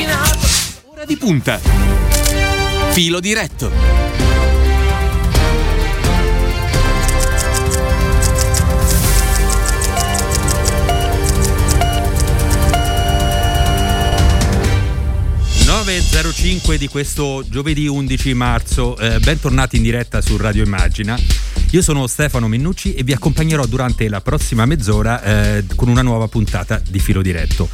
immaginato. Ora di punta. Filo diretto. ...9.05 di questo giovedì 11 marzo, eh, bentornati in diretta su Radio Immagina. Io sono Stefano Mennucci e vi accompagnerò durante la prossima mezz'ora eh, con una nuova puntata di Filo Diretto.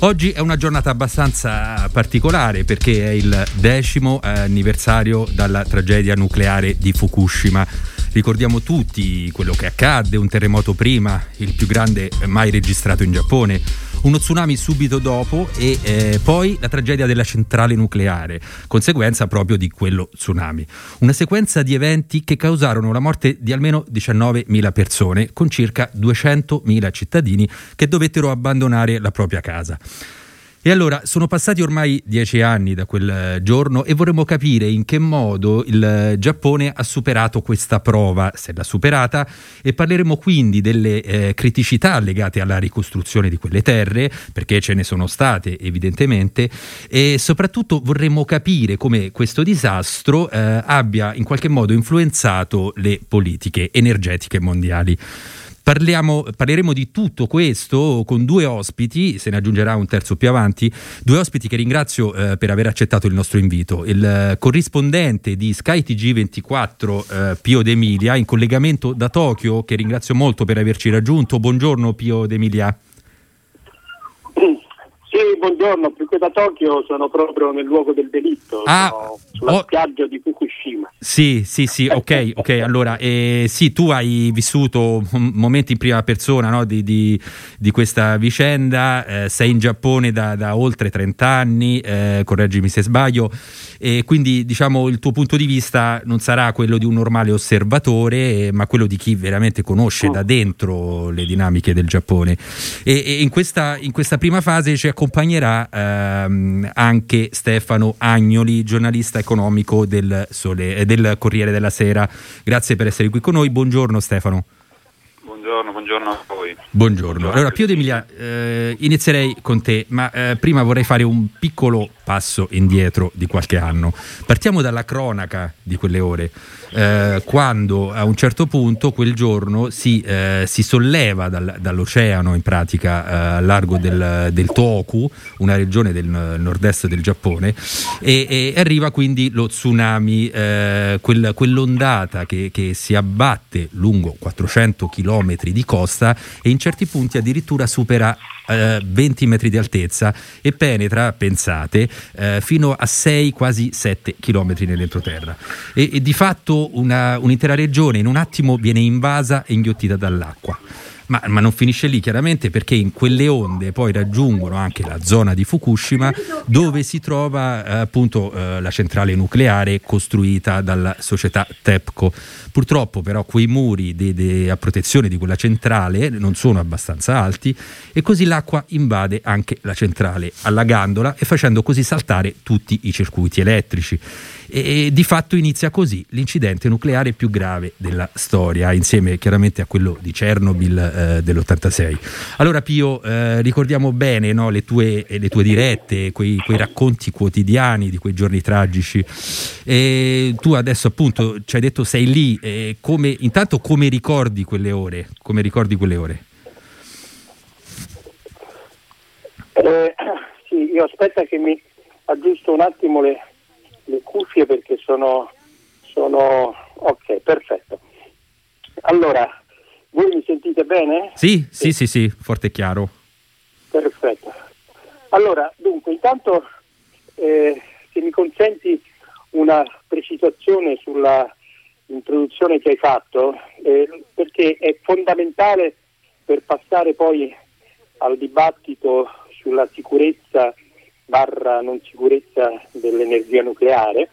Oggi è una giornata abbastanza particolare perché è il decimo anniversario dalla tragedia nucleare di Fukushima. Ricordiamo tutti quello che accadde, un terremoto prima, il più grande mai registrato in Giappone, uno tsunami subito dopo e eh, poi la tragedia della centrale nucleare, conseguenza proprio di quello tsunami. Una sequenza di eventi che causarono la morte di almeno 19.000 persone, con circa 200.000 cittadini che dovettero abbandonare la propria casa. E allora sono passati ormai dieci anni da quel eh, giorno e vorremmo capire in che modo il eh, Giappone ha superato questa prova, se l'ha superata, e parleremo quindi delle eh, criticità legate alla ricostruzione di quelle terre, perché ce ne sono state evidentemente, e soprattutto vorremmo capire come questo disastro eh, abbia in qualche modo influenzato le politiche energetiche mondiali. Parliamo, parleremo di tutto questo con due ospiti, se ne aggiungerà un terzo più avanti, due ospiti che ringrazio eh, per aver accettato il nostro invito. Il eh, corrispondente di Sky TG24 eh, Pio D'Emilia in collegamento da Tokyo, che ringrazio molto per averci raggiunto. Buongiorno Pio D'Emilia. Buongiorno, più che da Tokyo sono proprio nel luogo del delitto, Ah, sulla oh. spiaggia di Fukushima. Sì, sì, sì, ok, ok. Allora, eh, sì, tu hai vissuto momenti in prima persona no, di, di- di questa vicenda, eh, sei in Giappone da, da oltre 30 anni, eh, correggimi se sbaglio, e quindi diciamo il tuo punto di vista non sarà quello di un normale osservatore, ma quello di chi veramente conosce da dentro le dinamiche del Giappone. E, e in, questa, in questa prima fase ci accompagnerà ehm, anche Stefano Agnoli, giornalista economico del, Sole- eh, del Corriere della Sera. Grazie per essere qui con noi. Buongiorno Stefano. Buongiorno, buongiorno a voi. Buongiorno. Allora, Pio D'Emilia, eh, inizierei con te, ma eh, prima vorrei fare un piccolo passo indietro di qualche anno. Partiamo dalla cronaca di quelle ore, eh, quando a un certo punto quel giorno si, eh, si solleva dal- dall'oceano, in pratica eh, a largo del, del Tohoku, una regione del nord-est del Giappone, e, e arriva quindi lo tsunami, eh, quel- quell'ondata che, che si abbatte lungo 400 km di costa e in certi punti addirittura supera eh, 20 metri di altezza e penetra, pensate, eh, fino a 6, quasi 7 km nell'entroterra. E, e di fatto una- un'intera regione in un attimo viene invasa e inghiottita dall'acqua. Ma, ma non finisce lì chiaramente perché in quelle onde poi raggiungono anche la zona di Fukushima dove si trova eh, appunto eh, la centrale nucleare costruita dalla società TEPCO. Purtroppo però quei muri de- de- a protezione di quella centrale non sono abbastanza alti e così l'acqua invade anche la centrale allagandola e facendo così saltare tutti i circuiti elettrici. E, di fatto inizia così l'incidente nucleare più grave della storia, insieme chiaramente a quello di Chernobyl eh, dell'86. Allora Pio, eh, ricordiamo bene no, le, tue, eh, le tue dirette, quei, quei racconti quotidiani di quei giorni tragici. E tu adesso appunto ci hai detto sei lì, e come, intanto come ricordi quelle ore? Come ricordi quelle ore? Eh, sì, io aspetta che mi aggiusto un attimo le, le cuffie perché sono, sono... ok, perfetto. Allora, voi mi sentite bene? Sì, sì, sì, sì, forte e chiaro. Perfetto. Allora, dunque, intanto eh, se mi consenti una precisazione sulla introduzione che hai fatto, eh, perché è fondamentale per passare poi al dibattito sulla sicurezza barra non sicurezza dell'energia nucleare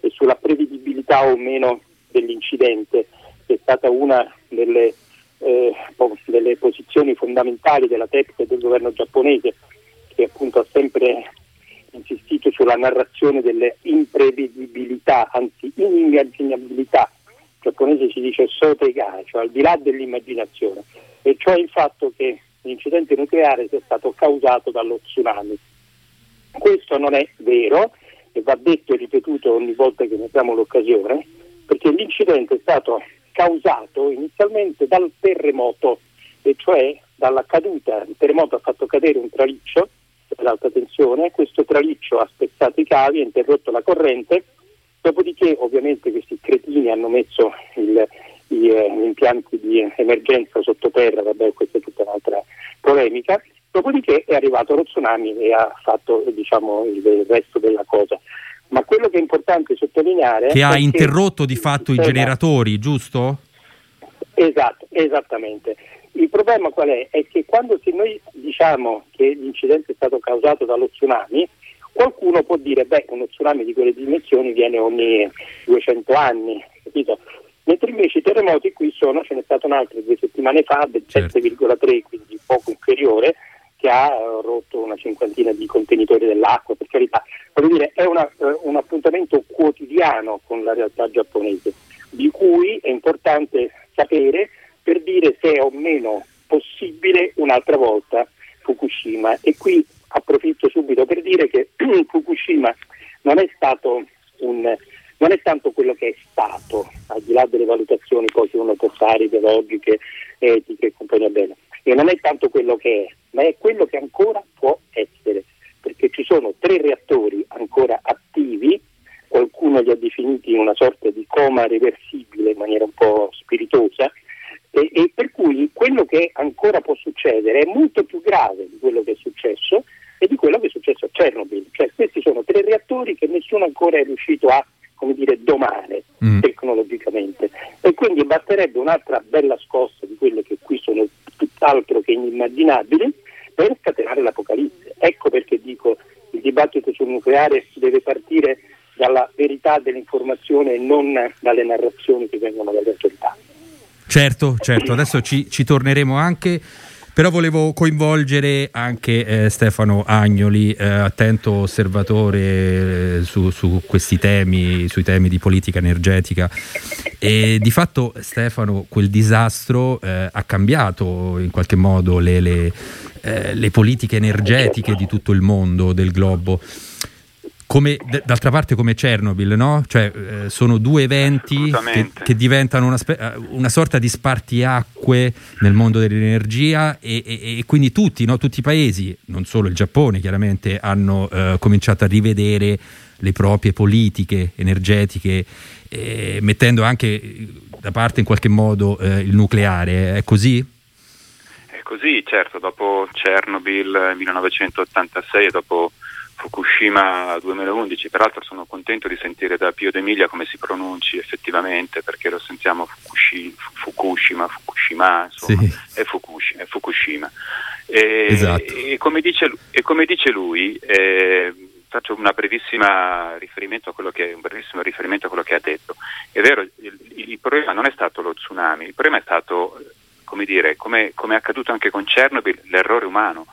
e sulla prevedibilità o meno dell'incidente, che è stata una delle, eh, delle posizioni fondamentali della TEC e del governo giapponese, che appunto ha sempre insistito sulla narrazione delle imprevedibilità, anzi inimmaginabilità. In giapponese si dice soteigai, cioè al di là dell'immaginazione, e cioè il fatto che l'incidente nucleare sia stato causato dallo tsunami. Questo non è vero e va detto e ripetuto ogni volta che ne abbiamo l'occasione, perché l'incidente è stato causato inizialmente dal terremoto, e cioè dalla caduta. Il terremoto ha fatto cadere un traliccio ad alta tensione, questo traliccio ha spezzato i cavi, ha interrotto la corrente, dopodiché ovviamente questi cretini hanno messo il, gli, eh, impianti di emergenza sottoterra, vabbè questa è tutta un'altra polemica, dopodiché è arrivato lo tsunami e ha fatto diciamo, il resto della cosa. Ma quello che è importante sottolineare... Che ha interrotto di fatto i generatori, giusto? Esatto, esattamente. Il problema qual è? È che quando noi diciamo che l'incidente è stato causato dallo tsunami, qualcuno può dire che uno tsunami di quelle dimensioni viene ogni 200 anni, capito? Mentre invece i terremoti qui sono, ce n'è stato un altro due settimane fa del certo. 7,3, quindi poco inferiore, che ha eh, rotto una cinquantina di contenitori dell'acqua, per carità. Voglio dire, è una, uh, un appuntamento quotidiano con la realtà giapponese, di cui è importante sapere per dire se è o meno possibile un'altra volta Fukushima. E qui approfitto subito per dire che Fukushima non è stato un non è tanto quello che è stato, al di là delle valutazioni poi che uno può fare, ideologiche, etiche e compagnia bene, e non è tanto quello che è, ma è quello che ancora può essere, perché ci sono tre reattori ancora attivi, qualcuno li ha definiti in una sorta di coma reversibile in maniera un po' spiritosa, e, e, per cui quello che ancora può succedere è molto più grave di quello che è successo e di quello che è successo a Chernobyl. Cioè questi sono tre reattori che nessuno ancora è riuscito a come dire, domare mm. tecnologicamente. E quindi basterebbe un'altra bella scossa di quelle che tutt'altro che inimmaginabili per scatenare l'apocalisse. Ecco perché dico il dibattito sul nucleare deve partire dalla verità dell'informazione e non dalle narrazioni che vengono dalle autorità. Certo, certo, adesso ci, ci torneremo anche. Però volevo coinvolgere anche eh, Stefano Agnoli, eh, attento osservatore eh, su, su, questi temi, sui temi di politica energetica. E di fatto Stefano, quel disastro eh, ha cambiato in qualche modo le, le, eh, le politiche energetiche di tutto il mondo, del globo come, d'altra parte come Chernobyl, no? cioè, eh, sono due eventi che, che, diventano una, spe- eh, una, sorta di spartiacque nel mondo dell'energia e, e, e quindi tutti, no? tutti, i paesi, non solo il Giappone chiaramente, hanno eh, cominciato a rivedere le proprie politiche energetiche, eh, mettendo anche da parte in qualche modo eh, il nucleare. È così? È così, certo, dopo Chernobyl 1986 e dopo Fukushima 2011, peraltro sono contento di sentire da Pio D'Emilia come si pronunci effettivamente perché lo sentiamo Fukushima, Fukushima, insomma, sì. è, Fukushima, è Fukushima. E, esatto. e, come dice, e, come dice, lui, eh, faccio una brevissima riferimento che, un brevissimo riferimento a quello che ha detto. È vero, il, il problema non è stato lo tsunami, il problema è stato, come dire, come, come è accaduto anche con Chernobyl, l'errore umano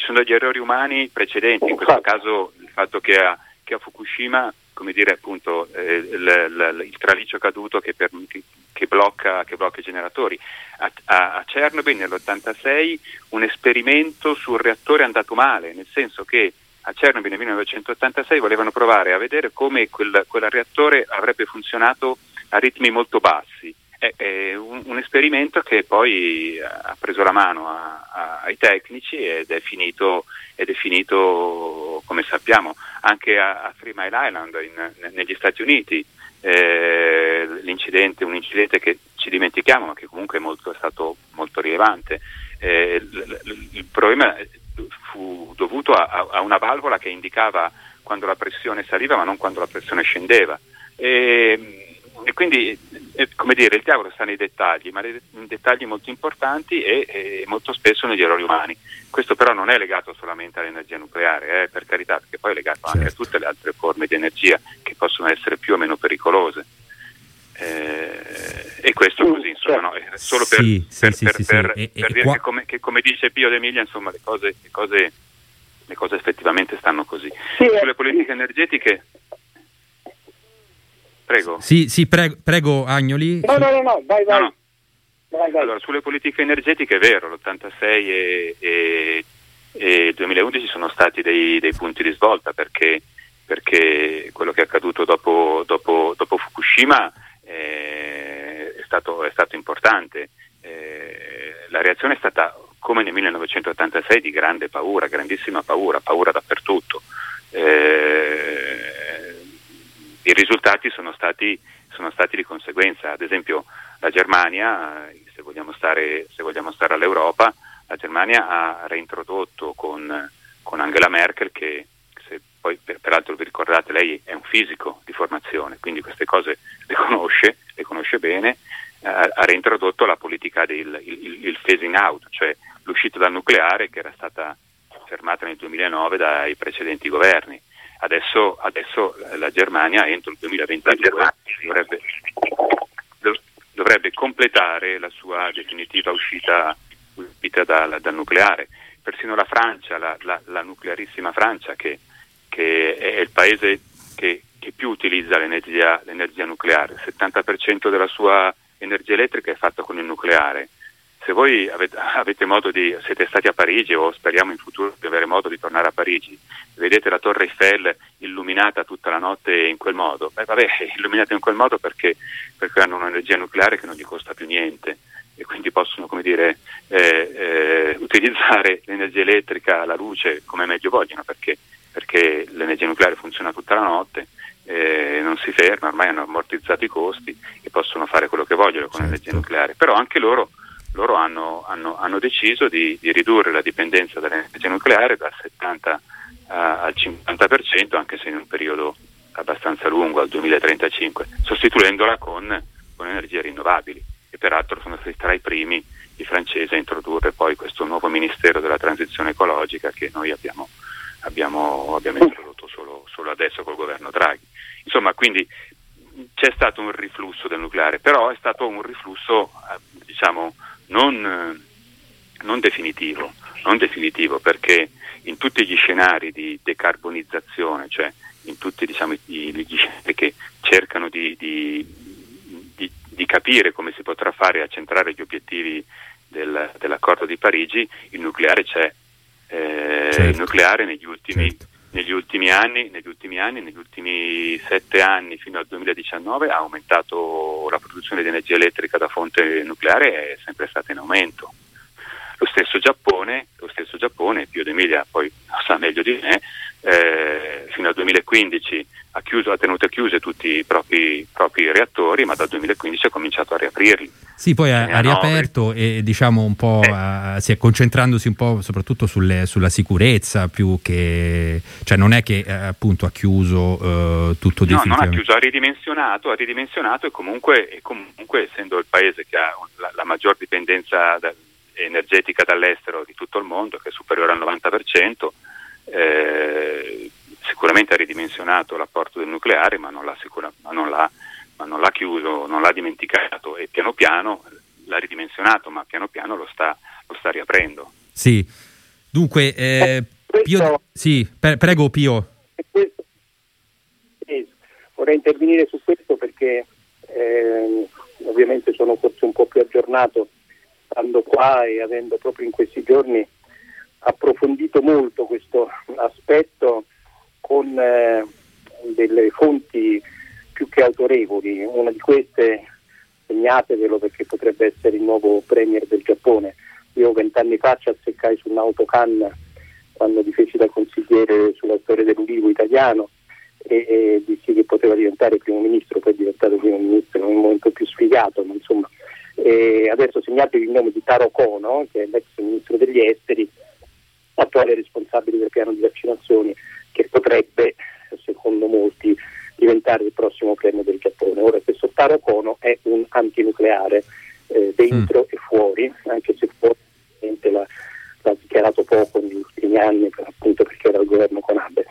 ci sono degli errori umani precedenti, in questo caso il fatto che a, che a Fukushima come dire appunto eh, il, il, il, traliccio caduto che, per, che, che, blocca, che, blocca, i generatori. A, a, a Chernobyl nell'86 un esperimento sul reattore è andato male, nel senso che a Chernobyl nel 1986 volevano provare a vedere come quel, quel reattore avrebbe funzionato a ritmi molto bassi è, è un, un, esperimento che poi ha preso la mano a, a, ai tecnici ed è, finito, ed è finito, come sappiamo, anche a, a Three Mile Island in, negli Stati Uniti. Eh, l'incidente, un incidente che ci dimentichiamo ma che comunque è, molto, è stato molto rilevante. Eh, il, il, problema fu dovuto a, a, una valvola che indicava quando la pressione saliva ma non quando la pressione scendeva. E, e quindi eh, come dire, il diavolo sta nei dettagli, ma in dettagli molto importanti e, e, molto spesso negli errori umani. Questo però non è legato solamente all'energia nucleare, eh, per carità, perché poi è legato certo. anche a certo. tutte le altre forme di energia che possono essere più o meno pericolose. Eh, e questo così, insomma, no? solo per, sì, per, sì, per, sì, per, per e dire qua... che, come, che, come, dice Pio D'Emilia, insomma, le cose, le cose, le cose effettivamente stanno così. Sulle politiche energetiche Prego. Sì, sì, prego, prego Agnoli. No, no, no, no, vai, vai. No, no. Vai, vai. Allora, sulle politiche energetiche è vero, l'86 è, è, e il 2011 sono stati dei, dei punti di svolta perché, perché, quello che è accaduto dopo, dopo, dopo Fukushima eh, è, stato, è, stato, importante. Eh, la reazione è stata come nel 1986 di grande paura, grandissima paura, paura dappertutto. Eh, I risultati sono stati, sono stati, di conseguenza, ad esempio la Germania, se vogliamo stare, se vogliamo stare all'Europa, la Germania ha reintrodotto con, con Angela Merkel che poi per, peraltro vi ricordate lei è un fisico di formazione, quindi queste cose le conosce, le conosce bene, eh, ha reintrodotto la politica del il, il phasing out, cioè l'uscita dal nucleare che era stata fermata nel 2009 dai precedenti governi. Adesso, adesso la Germania entro il 2022 dovrebbe, dovrebbe, completare la sua definitiva uscita, uscita dal, dal, nucleare. Persino la Francia, la, la, la nuclearissima Francia, che, che, è il paese che, che più utilizza l'energia, l'energia nucleare, il 70% della sua energia elettrica è fatta con il nucleare se voi avete, avete, modo di, siete stati a Parigi o speriamo in futuro di avere modo di tornare a Parigi, vedete la Torre Eiffel illuminata tutta la notte in quel modo, beh vabbè, illuminata in quel modo perché, perché hanno un'energia nucleare che non gli costa più niente e quindi possono come dire, eh, eh, utilizzare l'energia elettrica, la luce come meglio vogliono perché, perché l'energia nucleare funziona tutta la notte. Eh, non si ferma, ormai hanno ammortizzato i costi e possono fare quello che vogliono con certo. l'energia nucleare, però anche loro loro hanno, hanno, hanno deciso di, di, ridurre la dipendenza dall'energia nucleare dal 70 uh, al 50%, anche se in un periodo abbastanza lungo, al 2035, sostituendola con, con energie rinnovabili. E peraltro sono stati tra i primi i francesi a introdurre poi questo nuovo Ministero della Transizione Ecologica che noi abbiamo, abbiamo, abbiamo introdotto solo, solo adesso col governo Draghi. Insomma, quindi c'è stato un riflusso del nucleare, però è stato un riflusso, eh, diciamo, non, non, definitivo, non definitivo, perché in tutti gli scenari di decarbonizzazione, cioè in tutti diciamo, gli scenari che cercano di, di, di, di, capire come si potrà fare a centrare gli obiettivi del, dell'accordo di Parigi, il nucleare c'è. Eh, certo. Il nucleare negli ultimi, certo. Negli ultimi, anni, negli ultimi anni, negli ultimi sette anni fino al 2019 ha aumentato la produzione di energia elettrica da fonte nucleare, è sempre stata in aumento. Lo stesso Giappone, lo stesso Giappone, Pio D'Emilia poi lo sa meglio di me, eh, fino al 2015 ha, chiuso, ha tenuto chiuse tutti i propri, propri, reattori, ma dal 2015 ha cominciato a riaprirli. Sì, poi ha, ha riaperto e diciamo un po' eh. a, si è concentrandosi un po' soprattutto sulle, sulla sicurezza più che, cioè non è che eh, appunto ha chiuso uh, tutto no, definitivamente. No, non ha chiuso, ha ridimensionato, ha ridimensionato e comunque, e comunque essendo il paese che ha la, la maggior dipendenza da, energetica dall'estero di tutto il mondo, che è superiore al 90%, eh, sicuramente ha ridimensionato l'apporto del nucleare, ma non l'ha, sicura, ma non l'ha, ma non l'ha chiuso, non l'ha dimenticato e piano piano l'ha ridimensionato, ma piano piano lo sta, lo sta riaprendo. Sì, dunque, eh, Pio, sì, pre- prego Pio. Vorrei intervenire su questo perché eh, ovviamente sono forse un po' più aggiornato stando qua e avendo proprio in questi giorni approfondito molto questo aspetto con eh, delle fonti più che autorevoli, una di queste segnatevelo perché potrebbe essere il nuovo premier del Giappone. Io vent'anni fa ci azzeccai su autocan quando mi feci da consigliere sulla storia dell'ulivo italiano e, e, dissi che poteva diventare primo ministro, poi è diventato primo ministro in un momento più sfigato, ma insomma. E adesso segnatevi il nome di Taro Kono, che è l'ex ministro degli esteri, attuale responsabile del piano di vaccinazioni che potrebbe, secondo molti, diventare il prossimo premio del Giappone. Ora questo Taro Kono è un antinucleare eh, dentro mm. e fuori, anche se fuori l'ha, l'ha dichiarato poco negli ultimi anni, appunto perché era il governo con Abe.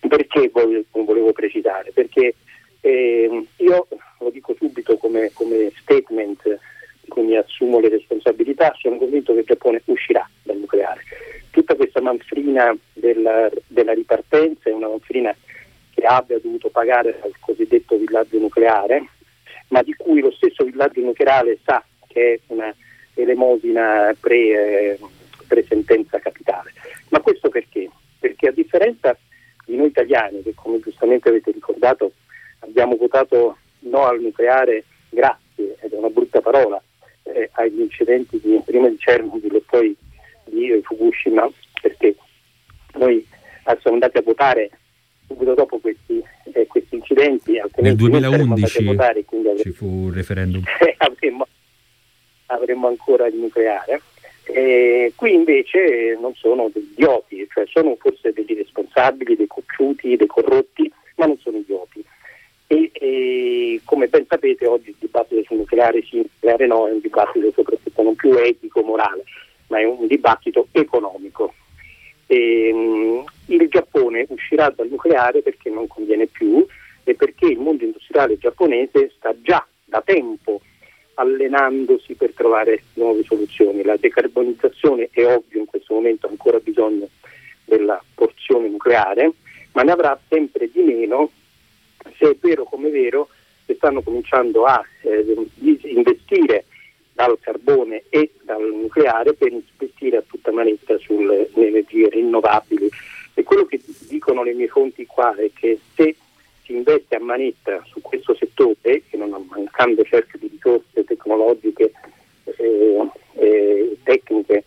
Perché volevo precisare? Perché eh, io lo dico subito come, come statement di cui mi assumo le responsabilità, sono convinto che il Giappone uscirà dal nucleare tutta questa manfrina della, della ripartenza è una manfrina che abbia dovuto pagare al cosiddetto villaggio nucleare, ma di cui lo stesso villaggio nucleare sa che è una elemosina pre, eh, pre-sentenza capitale. Ma questo perché? Perché a differenza di noi italiani, che come giustamente avete ricordato abbiamo votato no al nucleare grazie, ed è una brutta parola, eh, agli incidenti di, prima di Chernobyl e poi di Fukushima, perché noi siamo andati a votare subito dopo questi, eh, questi incidenti. Nel 2011 votare, ci fu un referendum. avremmo, avremmo, ancora il nucleare. E qui invece non sono degli idioti, cioè sono forse degli responsabili, dei cocciuti, dei corrotti, ma non sono idioti. E, e, come ben sapete oggi il dibattito sul nucleare sì, nucleare no è un dibattito soprattutto non più etico, morale, ma è un dibattito economico. E, um, il Giappone uscirà dal nucleare perché non conviene più e perché il mondo industriale giapponese sta già da tempo allenandosi per trovare nuove soluzioni. La decarbonizzazione è ovvio in questo momento ancora bisogno della porzione nucleare, ma ne avrà sempre di meno se è vero come è vero che stanno cominciando a eh, investire dal carbone e dal nucleare per investire a tutta manetta sulle energie rinnovabili. E quello che dicono le mie fonti qua è che se si investe a manetta su questo settore, e non mancando certo di risorse tecnologiche e eh, eh, tecniche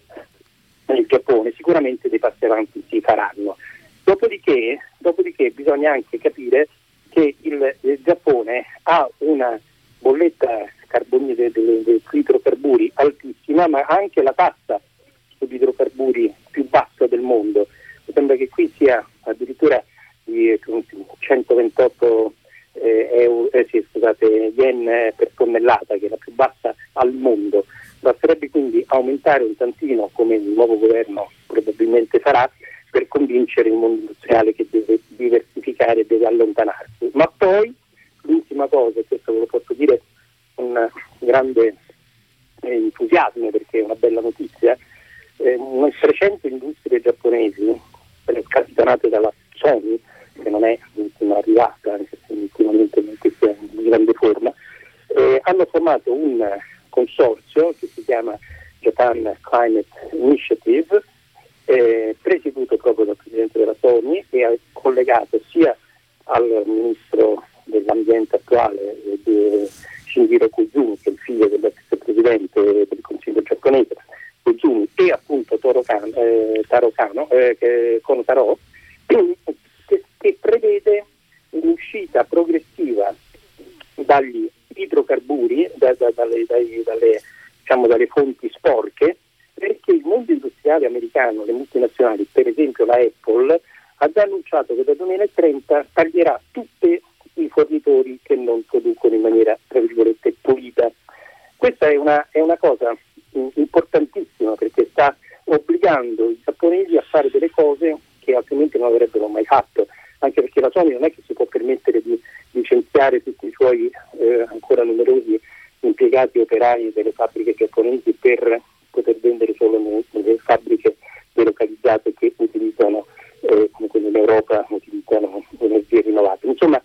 nel Giappone, sicuramente dei passi avanti si faranno. Dopodiché, dopodiché bisogna anche capire che il, il Giappone ha una bolletta carbonica degli idrocarburi altissima, ma anche la tassa sugli idrocarburi più bassa del mondo. Mi sembra che qui sia addirittura di 128 eh, euro, eh, sì, scusate, yen per tonnellata, che è la più bassa al mondo. Basterebbe quindi aumentare un tantino, come il nuovo governo probabilmente farà, per convincere il mondo industriale che deve diversificare e deve allontanarsi. Ma poi l'ultima cosa, e questo ve lo posso dire con grande eh, entusiasmo perché è una bella notizia, eh, 300 industrie giapponesi eh, capitanate dalla Sony, che non è l'ultima arrivata, anche se ultimamente non è in grande forma, eh, hanno formato un consorzio che si chiama Japan Climate Initiative, eh, presieduto proprio dal Presidente della Sony e ha collegato sia al Ministro dell'Ambiente attuale eh, Shinjiro Koizumi, che è il figlio dell'ex Presidente del Consiglio giapponese, Koizumi, e appunto Toro Kano, eh, Taro Kano, eh, Kono Taro, che, che prevede l'uscita progressiva dagli idrocarburi, da, da, dalle, dai, dalle, diciamo, dalle fonti sporche, perché il mondo industriale americano, le multinazionali, per esempio la Apple, ha già annunciato che dal 2030 taglierà tutti i fornitori che non producono in maniera, tra virgolette, pulita. Questa è una, è una cosa importantissima perché sta obbligando i giapponesi a fare delle cose che altrimenti non avrebbero mai fatto, anche perché la Sony non è che si può permettere di licenziare tutti i suoi eh, ancora numerosi impiegati operai delle fabbriche giapponesi per poter vendere solo nelle fabbriche delocalizzate che utilizzano, eh, come quelle in Europa, utilizzano energie rinnovabili. Insomma,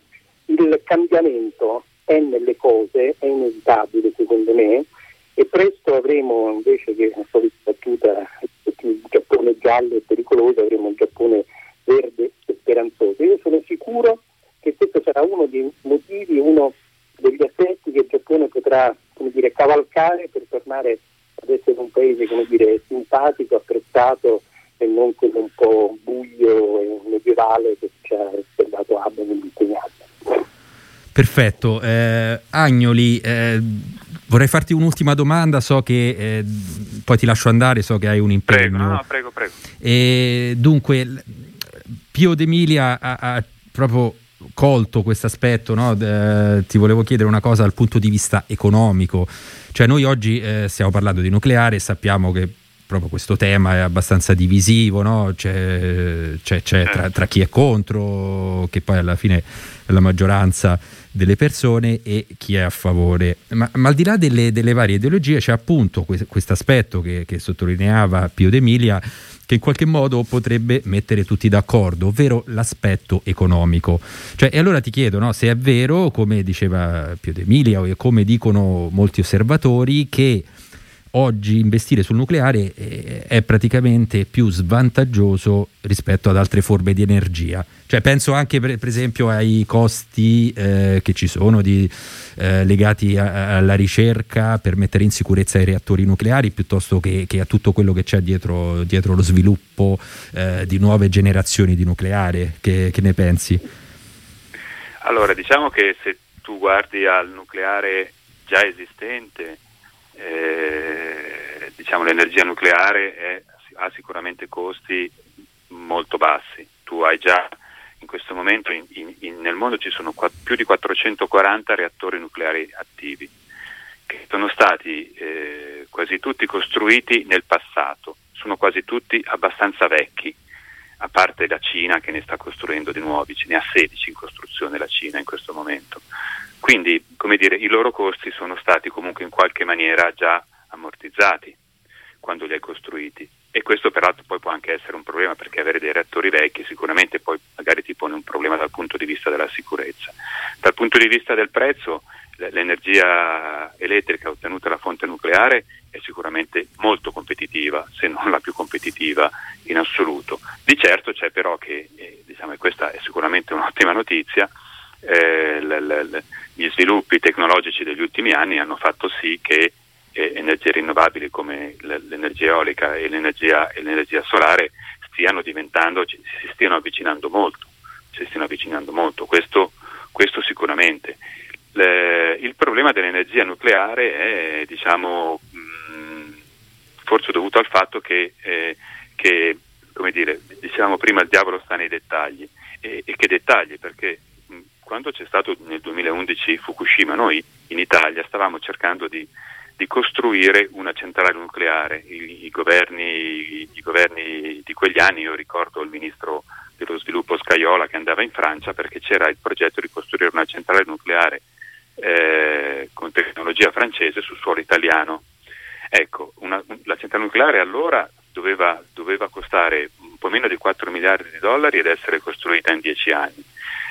il cambiamento è nelle cose, è inevitabile secondo me, e presto avremo invece che la solita battuta il Giappone giallo e pericoloso, avremo un Giappone verde e speranzoso. Io sono sicuro che questo sarà uno dei motivi, uno degli aspetti che il Giappone potrà dire, cavalcare per tornare ad essere un paese dire, simpatico, apprezzato e non quello un po' buio e medievale che ci ha osservato Abba negli ultimi anni. Perfetto. Eh, Agnoli, eh, vorrei farti un'ultima domanda, so che eh, poi ti lascio andare, so che hai un impegno. Prego, no, prego, prego. E, dunque, Pio D'Emilia ha, ha proprio colto questo aspetto, no? ti volevo chiedere una cosa dal punto di vista economico. Cioè noi oggi eh, stiamo parlando di nucleare e sappiamo che proprio questo tema è abbastanza divisivo, no? c'è, c'è, c'è tra, certo. tra, chi è contro, che poi alla fine la maggioranza delle persone, e chi è a favore. Ma, ma al di là delle, delle, varie ideologie c'è appunto questo aspetto che, che sottolineava Pio D'Emilia che in qualche modo potrebbe mettere tutti d'accordo, ovvero l'aspetto economico. Cioè, e allora ti chiedo no, se è vero, come diceva Pio D'Emilia e come dicono molti osservatori, che oggi investire sul nucleare eh, è praticamente più svantaggioso rispetto ad altre forme di energia. Cioè, penso anche per, per esempio ai costi eh, che ci sono di, eh, legati a, alla ricerca per mettere in sicurezza i reattori nucleari piuttosto che, che a tutto quello che c'è dietro, dietro lo sviluppo eh, di nuove generazioni di nucleare. Che, che ne pensi? Allora, diciamo che se tu guardi al nucleare già esistente, eh, diciamo, l'energia nucleare è, ha sicuramente costi molto bassi. Tu hai già in questo momento in, in, nel mondo ci sono qua, più di 440 reattori nucleari attivi che sono stati eh, quasi tutti costruiti nel passato, sono quasi tutti abbastanza vecchi, a parte la Cina che ne sta costruendo di nuovi, ce ne ha 16 in costruzione la Cina in questo momento. Quindi, come dire, i loro costi sono stati comunque in qualche maniera già ammortizzati quando li hai costruiti. E questo peraltro poi può anche essere un problema perché avere dei reattori vecchi sicuramente poi magari ti pone un problema dal punto di vista della sicurezza. Dal punto di vista del prezzo, l'energia elettrica ottenuta da fonte nucleare è sicuramente molto competitiva, se non la più competitiva in assoluto. Di certo c'è però che, eh, diciamo, e questa è sicuramente un'ottima notizia, eh, l- l- gli sviluppi tecnologici degli ultimi anni hanno fatto sì che eh, energie rinnovabili come l- l'energia eolica e l'energia, e l'energia solare stiano diventando, si stiano avvicinando molto, si stiano avvicinando molto, questo, questo sicuramente. Le, il problema dell'energia nucleare è diciamo, mh, forse dovuto al fatto che, eh, che come dire, diciamo prima il diavolo sta nei dettagli. E, e che dettagli? Perché quando c'è stato nel 2011 Fukushima, noi in Italia stavamo cercando di, di costruire una centrale nucleare. I, i, governi, I, governi, di quegli anni, io ricordo il ministro dello sviluppo Scaiola che andava in Francia perché c'era il progetto di costruire una centrale nucleare eh, con tecnologia francese su suolo italiano. Ecco, una, la centrale nucleare allora doveva, doveva, costare un po' meno di 4 miliardi di dollari ed essere costruita in 10 anni.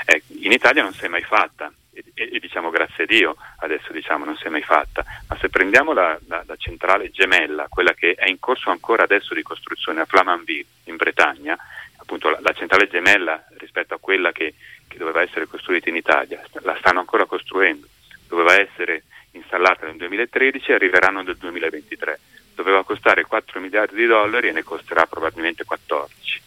Eh, in Italia non si è mai fatta e, e, e, diciamo grazie a Dio adesso diciamo non si è mai fatta, ma se prendiamo la, la, la, centrale gemella, quella che è in corso ancora adesso di costruzione a Flamanville in Bretagna, appunto la, la centrale gemella rispetto a quella che, che doveva essere costruita in Italia, la stanno ancora costruendo doveva essere installata nel 2013 e arriveranno nel 2023. Doveva costare 4 miliardi di dollari e ne costerà probabilmente 14.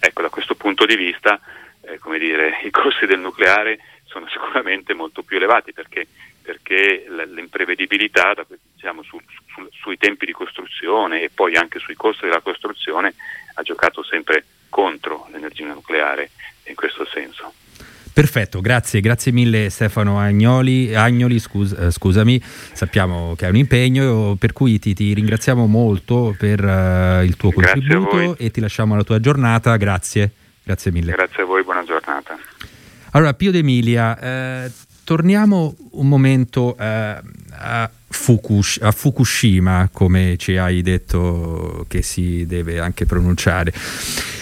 Ecco, da questo punto di vista, eh, come dire, i costi del nucleare sono sicuramente molto più elevati perché, perché l'imprevedibilità diciamo, su, su, sui tempi di costruzione e poi anche sui costi della costruzione ha giocato sempre contro l'energia nucleare in questo senso. Perfetto, grazie, grazie mille Stefano Agnoli, Agnoli, scus, eh, scusami, sappiamo che è un impegno, per cui ti, ti ringraziamo molto per uh, il tuo contributo e ti lasciamo alla tua giornata, grazie, grazie mille. Grazie a voi, buona giornata. Allora, Pio D'Emilia, eh, torniamo un momento eh, a, Fukush- a, Fukushima, come ci hai detto che si deve anche pronunciare.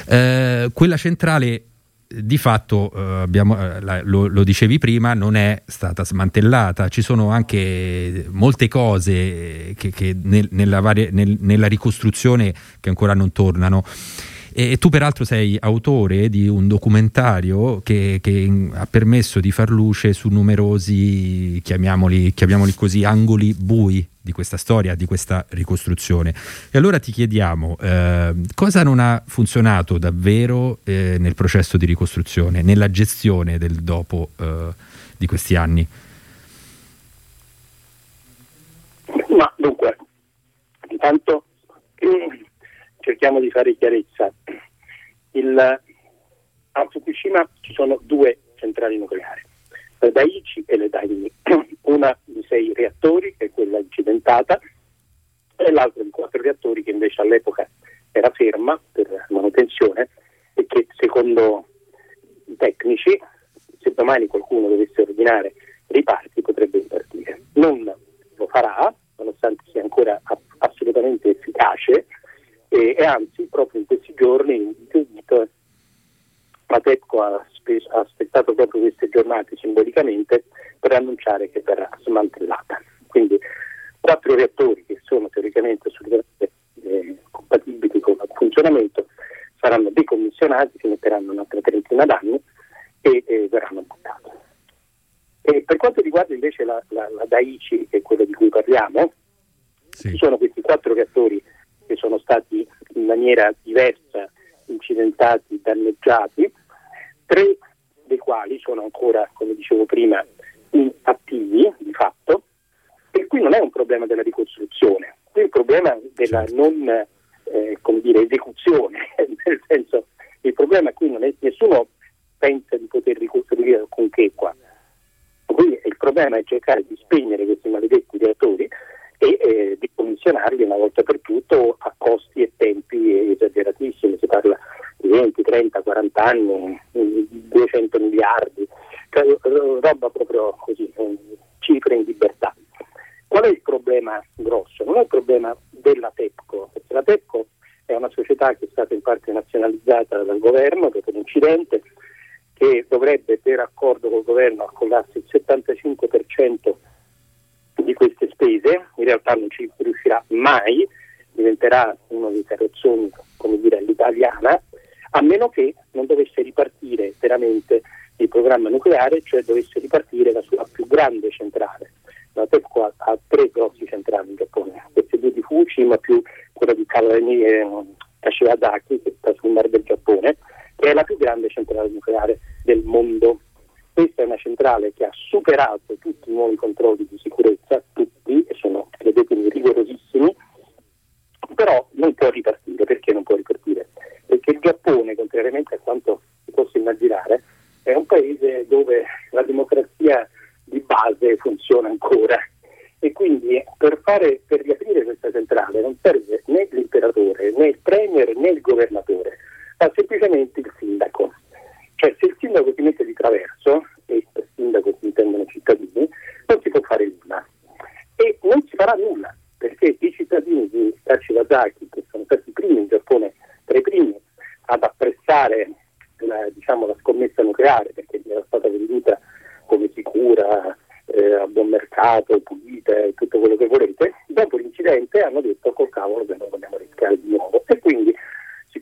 Eh, quella centrale di fatto, eh, abbiamo, eh, la, lo, lo, dicevi prima, non è stata smantellata, ci sono anche molte cose che, che nel, nella, varie, nel, nella, ricostruzione che ancora non tornano. E, e tu peraltro sei autore di un documentario che, che, ha permesso di far luce su numerosi, chiamiamoli, chiamiamoli così, angoli bui di questa storia, di questa ricostruzione. E allora ti chiediamo eh, cosa non ha funzionato davvero eh, nel processo di ricostruzione, nella gestione del dopo eh, di questi anni? Ma dunque, intanto cerchiamo di fare chiarezza. Il, a Fukushima ci sono due centrali nucleari le Daiichi e le Daini, una di sei reattori, che è quella incidentata, e l'altra di quattro reattori che invece all'epoca era ferma per manutenzione e che secondo i tecnici, se domani qualcuno dovesse ordinare riparti, potrebbe ripartire. Non lo farà, nonostante sia ancora assolutamente efficace, e, e anzi proprio in questi giorni il Matepco ha, spe- ha aspettato proprio queste giornate simbolicamente per annunciare che verrà smantellata. Quindi quattro reattori che sono teoricamente assolutamente eh, compatibili con il funzionamento saranno decommissionati, si metteranno un'altra trentina d'anni e eh, verranno buttati. E per quanto riguarda invece la, la, la Daiichi, che è quella di cui parliamo, sì. ci sono questi quattro reattori che sono stati in maniera diversa incidentati, danneggiati, tre dei quali sono ancora, come dicevo prima, attivi di fatto, e qui non è un problema della ricostruzione, qui è un problema della certo. non eh, come dire, esecuzione, nel senso il problema qui non è nessuno pensa di poter ricostruire con che qua. Quindi il problema è cercare di spegnere questi maledetti reattori e eh, di commissionarli una volta per tutto a costi e tempi esageratissimi, si parla di 20, 30, 40 anni, 200 miliardi, cioè, roba proprio così, cifre in libertà. Qual è il problema grosso? Non è il problema della TEPCO, perché la TEPCO è una società che è stata in parte nazionalizzata dal governo dopo l'incidente, che dovrebbe per accordo col governo accollarsi il 75% di queste spese, in realtà non ci riuscirà mai, diventerà uno dei carrozzoni, come dire, all'italiana, a meno che non dovesse ripartire veramente il programma nucleare, cioè dovesse ripartire la sua più grande centrale. La TEPCO ha, ha tre grossi centrali in Giappone, queste due di Fukushima più quella di Kashiwazaki, che sta sul mare del Giappone, che è la più grande centrale nucleare del mondo. Questa è una centrale che ha superato tutti i nuovi controlli di sicurezza, tutti, e sono, credetemi, rigorosissimi, però non può ripartire. Perché non può ripartire? Perché il Giappone, contrariamente a quanto si possa immaginare, è un paese dove la democrazia di base funziona ancora e quindi per, fare, per riaprire questa centrale non serve né l'imperatore, né il premier, né il governatore, ma semplicemente il sindaco. Cioè se il sindaco si mette di traverso, e per sindaco si intendono cittadini, non si può fare nulla. E non si farà nulla, perché i cittadini di Kashiwazaki, che sono stati i primi in Giappone, tra i primi ad apprezzare la, diciamo, la scommessa nucleare, perché era stata venduta come sicura, eh, a buon mercato, pulita e tutto quello che volete, dopo l'incidente hanno detto col cavolo che non vogliamo rischiare di nuovo. E quindi,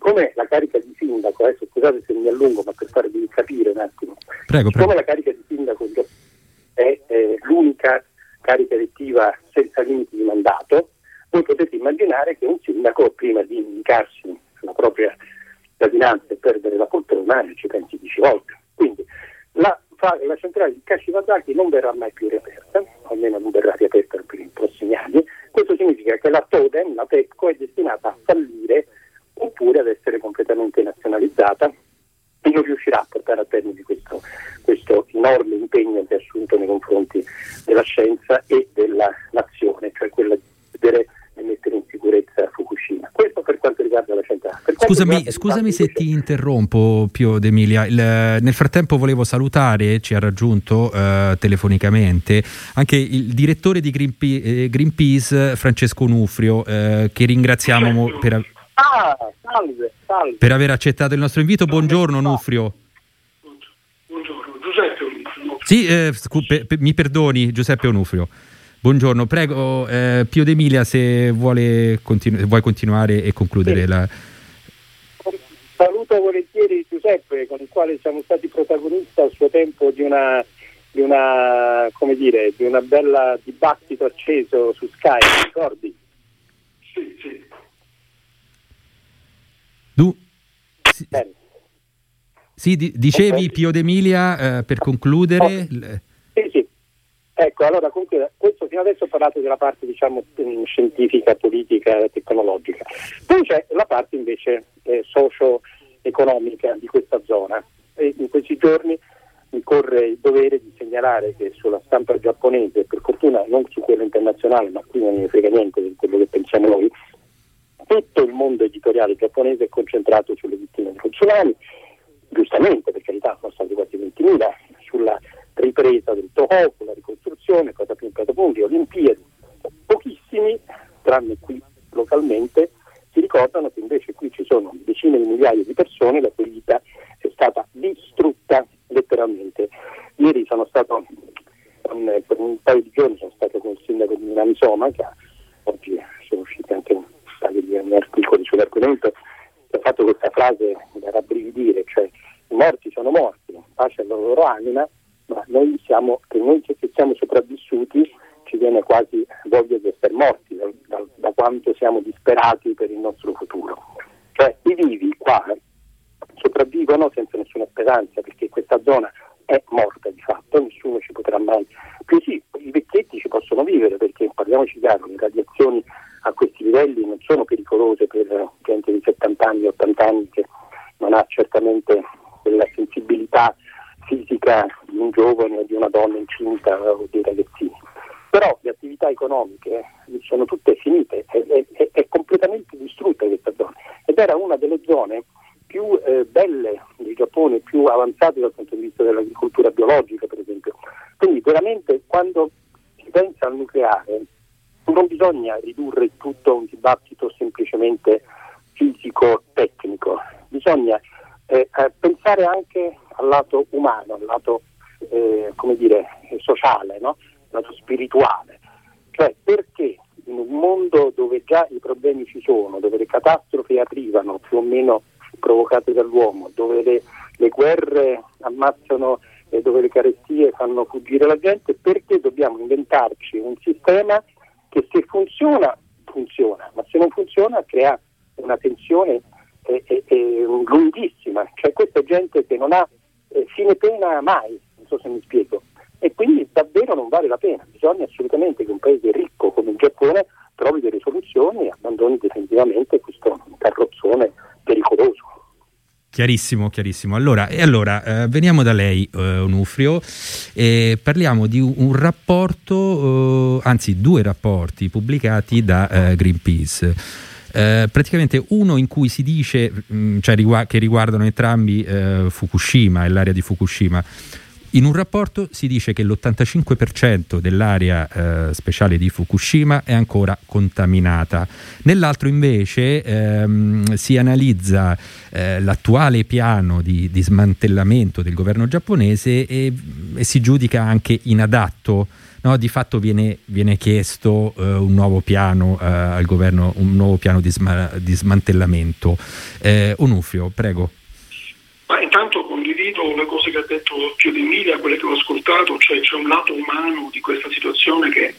siccome la carica di sindaco, adesso scusate se mi allungo, ma per farvi capire un attimo, prego, siccome prego. la carica di sindaco è eh, l'unica carica elettiva senza limiti di mandato, voi potete immaginare che un sindaco, prima di indicarsi la propria cittadinanza e perdere la poltrona, ci pensi dieci volte. Quindi la la centrale di Kashiwazaki non verrà mai più riaperta, almeno non verrà riaperta per i prossimi anni. Questo significa che la Totem, la TEPCO, è destinata a fallire oppure ad essere completamente nazionalizzata e non riuscirà a portare a termine questo, questo enorme impegno che ha assunto nei confronti della scienza e della nazione, cioè quella di vedere e mettere in sicurezza Fukushima. Questo per quanto riguarda la centrale. Scusami, scusami se ti interrompo, Pio D'Emilia. Il, nel frattempo volevo salutare, ci ha raggiunto uh, telefonicamente, anche il direttore di Greenpe- eh, Greenpeace, Francesco Nufrio, uh, che ringraziamo mo- per, ah, salve, per, aver accettato il nostro invito. Buongiorno Nufrio. Buongiorno, Giuseppe Onufrio. Sì, eh, scu- pe- pe- mi perdoni, Giuseppe Onufrio. Buongiorno, prego eh, Pio D'Emilia se, vuole continu- vuoi continuare e concludere sì. la... Saluto volentieri Giuseppe con il quale siamo stati protagonisti a suo tempo di una, di una, come dire, di una bella dibattito acceso su Skype, ricordi? Sì, sì. Sì, sì dicevi okay. Pio D'Emilia eh, per concludere... Oh. Sì, sì. Ecco, allora comunque questo fino adesso ho parlato della parte diciamo scientifica, politica, tecnologica. Poi c'è la parte invece eh, socio-economica di questa zona e in questi giorni mi corre il dovere di segnalare che sulla stampa giapponese, per fortuna non su quella internazionale, ma qui non ne frega niente di quello che pensiamo noi, tutto il mondo editoriale giapponese è concentrato sulle vittime del tsunami, giustamente per carità sono stati quasi 20.000, sulla ripresa del Tohoku, la ricostruzione, cosa più punti, Olimpiadi. Pochissimi, tranne qui localmente, si ricordano che invece qui ci sono decine di migliaia di persone la cui vita è stata distrutta letteralmente. Ieri sono stato, per un paio di giorni sono stato con il sindaco di Milano Soma, che ha oggi introduce l'argomento che ha fatto questa frase da rabbrividire, cioè i morti sono morti, alla loro anima, ma noi siamo, che noi che siamo sopravvissuti ci viene quasi voglia di essere morti da, da, da quanto siamo disperati per il nostro futuro. Cioè i vivi qua sopravvivono senza nessuna speranza perché questa zona è morta di fatto, nessuno ci potrà mai. Più sì, i vecchietti ci possono vivere perché parliamoci chiaro, le radiazioni a questi livelli non sono pericolose per gente di 70 anni, 80 anni che non ha certamente quella sensibilità fisica di un giovane o di una donna incinta o dei ragazzini. Però le attività economiche sono tutte finite, è, è, è completamente distrutta questa zona ed era una delle zone più eh, belle del Giappone, più avanzate dal punto di vista dell'agricoltura biologica per esempio. Quindi veramente quando si pensa al nucleare non bisogna ridurre tutto a un dibattito semplicemente fisico-tecnico, bisogna eh, eh, pensare anche al lato umano, al lato eh, come dire, sociale, no? al lato spirituale. Cioè perché in un mondo dove già i problemi ci sono, dove le catastrofi arrivano più o meno provocate dall'uomo, dove le, le guerre ammazzano e dove le carestie fanno fuggire la gente, perché dobbiamo inventarci un sistema che se funziona, funziona, ma se non funziona crea una tensione eh, eh, eh, lunghissima, cioè questa gente che non ha eh, fine pena mai, non so se mi spiego, e quindi davvero non vale la pena, bisogna assolutamente che un paese ricco come il Giappone trovi delle soluzioni e abbandoni definitivamente questo carrozzone pericoloso. Chiarissimo, chiarissimo. Allora, e allora eh, veniamo da lei, eh, Onufrio, e parliamo di un, rapporto, eh, anzi due rapporti pubblicati da eh, Greenpeace. Eh, praticamente uno in cui si dice, mh, mm, cioè rigu- che riguardano entrambi eh, Fukushima e l'area di Fukushima, in un rapporto si dice che l'85% dell'area eh, speciale di Fukushima è ancora contaminata. Nell'altro invece ehm, si analizza eh, l'attuale piano di, di, smantellamento del governo giapponese e, e si giudica anche inadatto. No, di fatto viene, viene chiesto uh, un nuovo piano uh, al governo, un nuovo piano di, sma- di smantellamento. Eh, Onufrio, prego. Ma intanto detto Pio Di Emilia, quelle che ho ascoltato, cioè c'è un lato umano di questa situazione che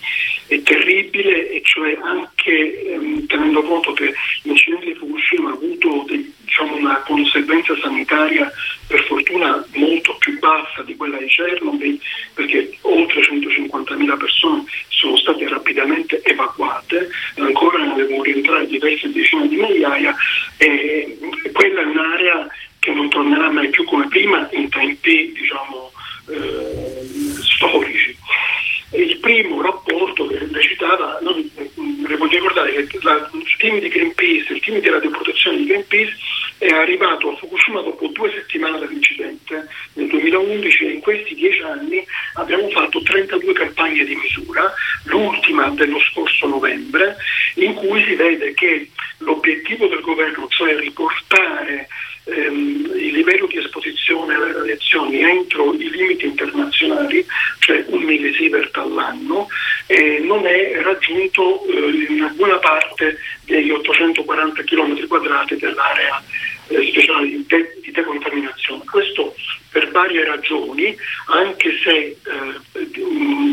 è terribile e cioè anche ehm, tenendo conto che l'incidente di Fukushima ha avuto dei, diciamo, una conseguenza sanitaria per fortuna molto più bassa di quella di Chernobyl perché oltre 150.000 persone sono state rapidamente evacuate, ancora ne devono rientrare diverse decine di migliaia e quella è un'area che non tornerà mai più come prima in tempi diciamo, eh, storici. Il primo rapporto che lei citava, le voglio ricordare che la, il team di Greenpeace, il team di radioprotezione di Greenpeace è arrivato a Fukushima dopo due settimane dall'incidente nel 2011 e in questi dieci anni abbiamo fatto 32 campagne di misura, l'ultima dello scorso novembre, in cui si vede che l'obiettivo del governo, cioè riportare ehm, il livello di esposizione alle radiazioni entro i limiti internazionali, cioè un millisievert all'anno, eh, non è raggiunto eh, in buona parte degli 840 km quadrati dell'area eh, speciale di, de- di, decontaminazione. Questo per varie ragioni, anche se eh,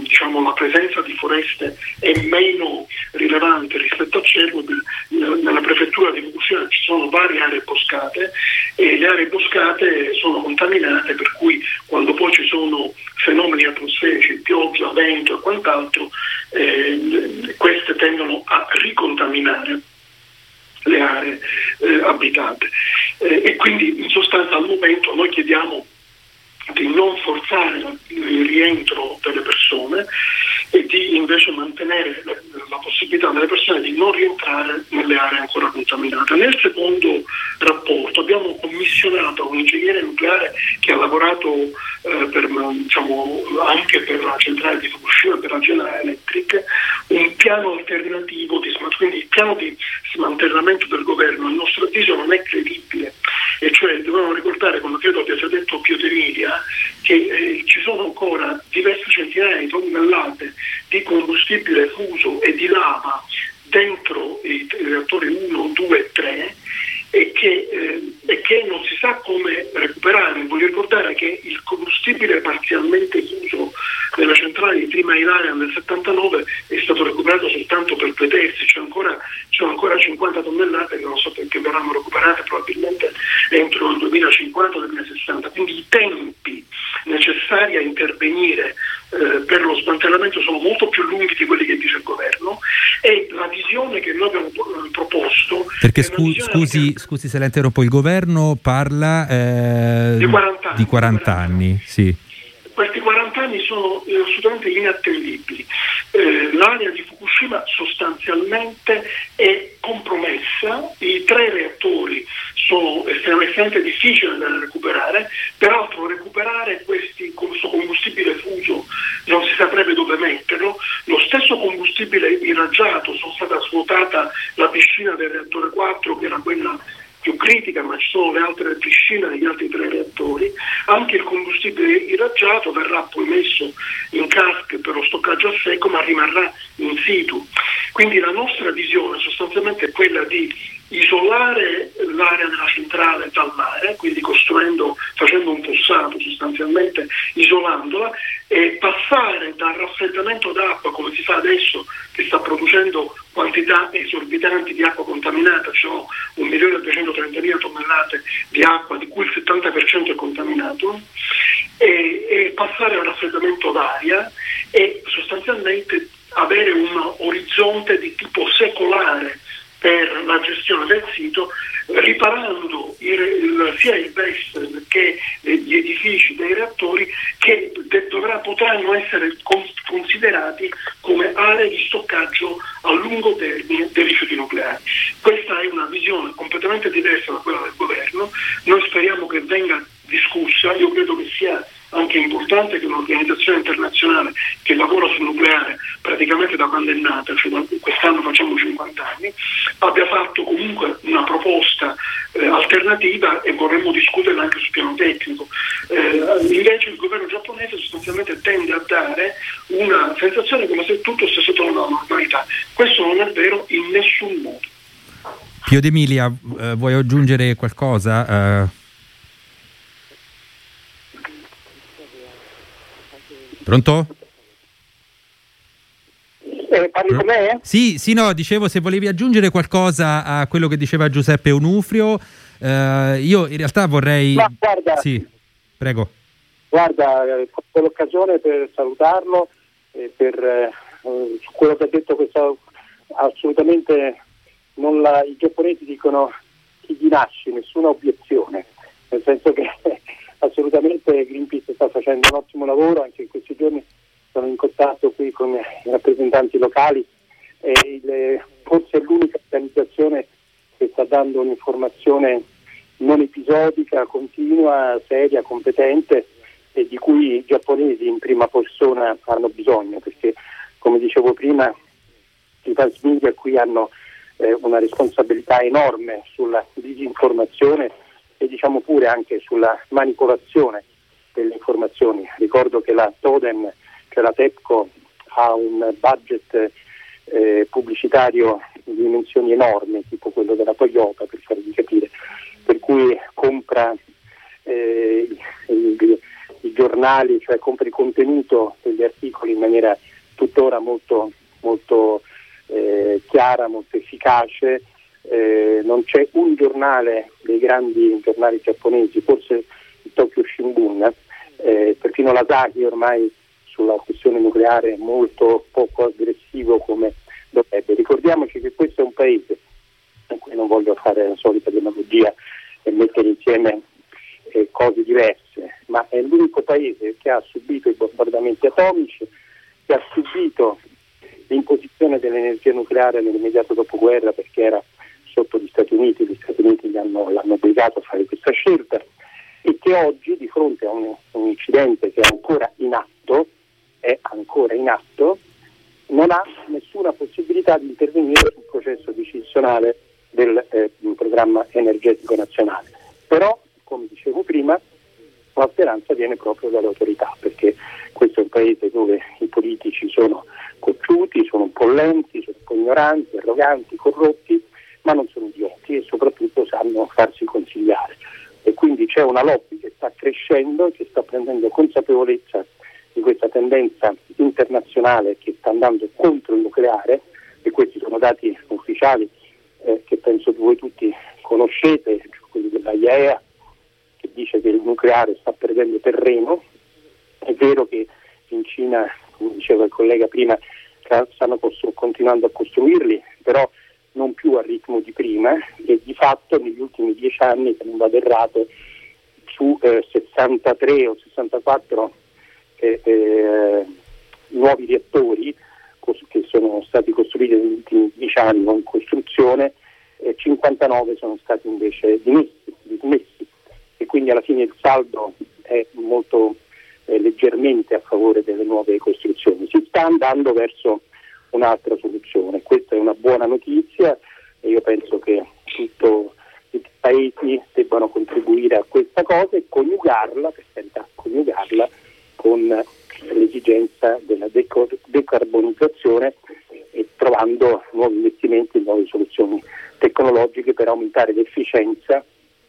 diciamo, la presenza di foreste è meno rilevante rispetto a Chernobyl, nella prefettura di Fukushima ci sono varie aree boscate e le aree boscate sono contaminate per cui quando poi ci sono fenomeni atmosferici, pioggia, vento e quant'altro, eh, queste tendono a ricontaminare le aree eh, abitate. Eh, e quindi in sostanza al momento noi chiediamo di non forzare il rientro delle persone e di invece mantenere la possibilità delle persone di non rientrare nelle aree ancora contaminate. Nel secondo rapporto abbiamo commissionato un ingegnere nucleare che ha lavorato eh, per, diciamo, anche per la centrale di Fukushima e per la General Electric un piano alternativo di quindi il piano di smantellamento del governo a nostro avviso non è credibile e cioè dobbiamo ricordare, come credo abbia già detto Pio De Emilia, che eh, ci sono ancora diverse centinaia di tonnellate di combustibile fuso e di lava dentro i reattori 1, 2 e 3 e che, eh, e che, non si sa come recuperare. Voglio ricordare che il combustibile parzialmente chiuso nella centrale di Prima Ilaria nel 79 è stato recuperato soltanto per due terzi, c'è ancora, c'è ancora 50 tonnellate che non so perché verranno recuperate probabilmente entro il 2050-2060. Quindi i tempi necessari a intervenire eh, per lo smantellamento sono molto più lunghi di quelli che dice il governo e la visione che noi abbiamo eh, proposto... Perché scu- scusi, scusi se la interrompo, il governo parla eh, di 40 anni. Di 40 anni sì. Questi 40 anni sono eh, assolutamente inattendibili. Eh, l'area di Fukushima sostanzialmente è compromessa, i tre reattori sono estremamente difficili da recuperare, peraltro recuperare questi, questo combustibile fuso non si saprebbe dove metterlo, lo stesso combustibile irraggiato, sono stata svuotata la piscina del reattore 4 che era quella più critica, ma ci sono le altre piscine degli altri tre reattori, anche il combustibile irraggiato verrà poi messo in cask per lo stoccaggio a secco, ma rimarrà in situ. Quindi la nostra visione sostanzialmente è quella di isolare l'area della centrale dal mare, quindi costruendo, facendo un fossato sostanzialmente, isolandola, e passare dal raffreddamento d'acqua come si fa adesso, che sta producendo quantità esorbitanti di acqua contaminata, cioè 1.230.000 tonnellate di acqua, di cui il 70% è contaminato, e, e passare al raffreddamento d'aria e sostanzialmente avere un orizzonte di tipo secolare per la gestione del sito, riparando il, sia il BES che gli edifici dei reattori che dovrà, potranno essere considerati come aree di stoccaggio a lungo termine dei rifiuti nucleari. Questa è una visione completamente diversa da quella del governo, noi speriamo che venga discussa, io credo che sia anche importante che un'organizzazione internazionale che lavora sul nucleare praticamente da quando è nata, cioè quest'anno facciamo 50 anni, abbia fatto comunque una proposta eh, alternativa e vorremmo discuterla anche sul piano tecnico. Eh, invece il governo giapponese sostanzialmente tende a dare una sensazione come se tutto stesse tornando alla normalità. Questo non è vero in nessun modo. Pio D'Emilia, eh, vuoi aggiungere qualcosa? Pronto? Eh, parli con me? Sì, sì, no, dicevo se volevi aggiungere qualcosa a quello che diceva Giuseppe Onufrio, eh, io in realtà vorrei... Ma guarda, sì, prego. Guarda, eh, ho l'occasione per salutarlo e per eh, su quello che ha detto questo assolutamente non la, i giapponesi dicono chi gli nasce, nessuna obiezione, nel senso che assolutamente Greenpeace sta facendo un ottimo lavoro, anche in questi giorni sono in contatto qui con i rappresentanti locali e il, forse è l'unica organizzazione che sta dando un'informazione non episodica, continua, seria, competente e di cui i giapponesi in prima persona hanno bisogno perché come dicevo prima i mass media qui hanno eh, una responsabilità enorme sulla disinformazione e diciamo pure anche sulla manipolazione delle informazioni. Ricordo che la Totem, cioè la TEPCO, ha un budget eh, pubblicitario di dimensioni enormi, tipo quello della Toyota, per farvi capire, per cui compra eh, i, i, giornali, cioè compra il contenuto degli articoli in maniera tuttora molto, molto eh, chiara, molto efficace eh, non c'è un giornale dei grandi giornali giapponesi, forse il Tokyo Shimbun, eh, perfino l'Asahi ormai sulla questione nucleare è molto poco aggressivo come dovrebbe. Ricordiamoci che questo è un paese, in cui non voglio fare la solita demagogia e mettere insieme eh, cose diverse, ma è l'unico paese che ha subito i bombardamenti atomici, che ha subito l'imposizione dell'energia nucleare nell'immediato dopoguerra perché era sotto gli Stati Uniti, gli Stati Uniti hanno, l'hanno obbligato a fare questa scelta e che oggi di fronte a un, un incidente che è ancora in atto, è ancora in atto, non ha nessuna possibilità di intervenire sul processo decisionale del eh, programma energetico nazionale. Però, come dicevo prima, la speranza viene proprio dalle autorità, perché questo è un paese dove i politici sono cocciuti, sono un po' lenti, sono un po' ignoranti, arroganti, corrotti, ma non sono idioti e soprattutto sanno farsi consigliare. E quindi c'è una lobby che sta crescendo e che sta prendendo consapevolezza di questa tendenza internazionale che sta andando contro il nucleare e questi sono dati ufficiali eh, che penso che voi tutti conoscete, quelli della IAEA, che dice che il nucleare sta perdendo terreno. È vero che in Cina, come diceva il collega prima, stanno continuando a costruirli, però non più a ritmo di prima e di fatto negli ultimi dieci anni, se non vado errato, su eh, 63 o 64 eh, eh, nuovi reattori che sono stati costruiti negli ultimi dieci anni o in costruzione, 59 sono stati invece dimessi, dismessi e quindi alla fine il saldo è molto eh, leggermente a favore delle nuove costruzioni. Si sta andando verso un'altra soluzione, questa è una buona notizia e io penso che tutto, tutti i paesi debbano contribuire a questa cosa e coniugarla, per carità, coniugarla con l'esigenza della decarbonizzazione e trovando nuovi investimenti nuove soluzioni tecnologiche per aumentare l'efficienza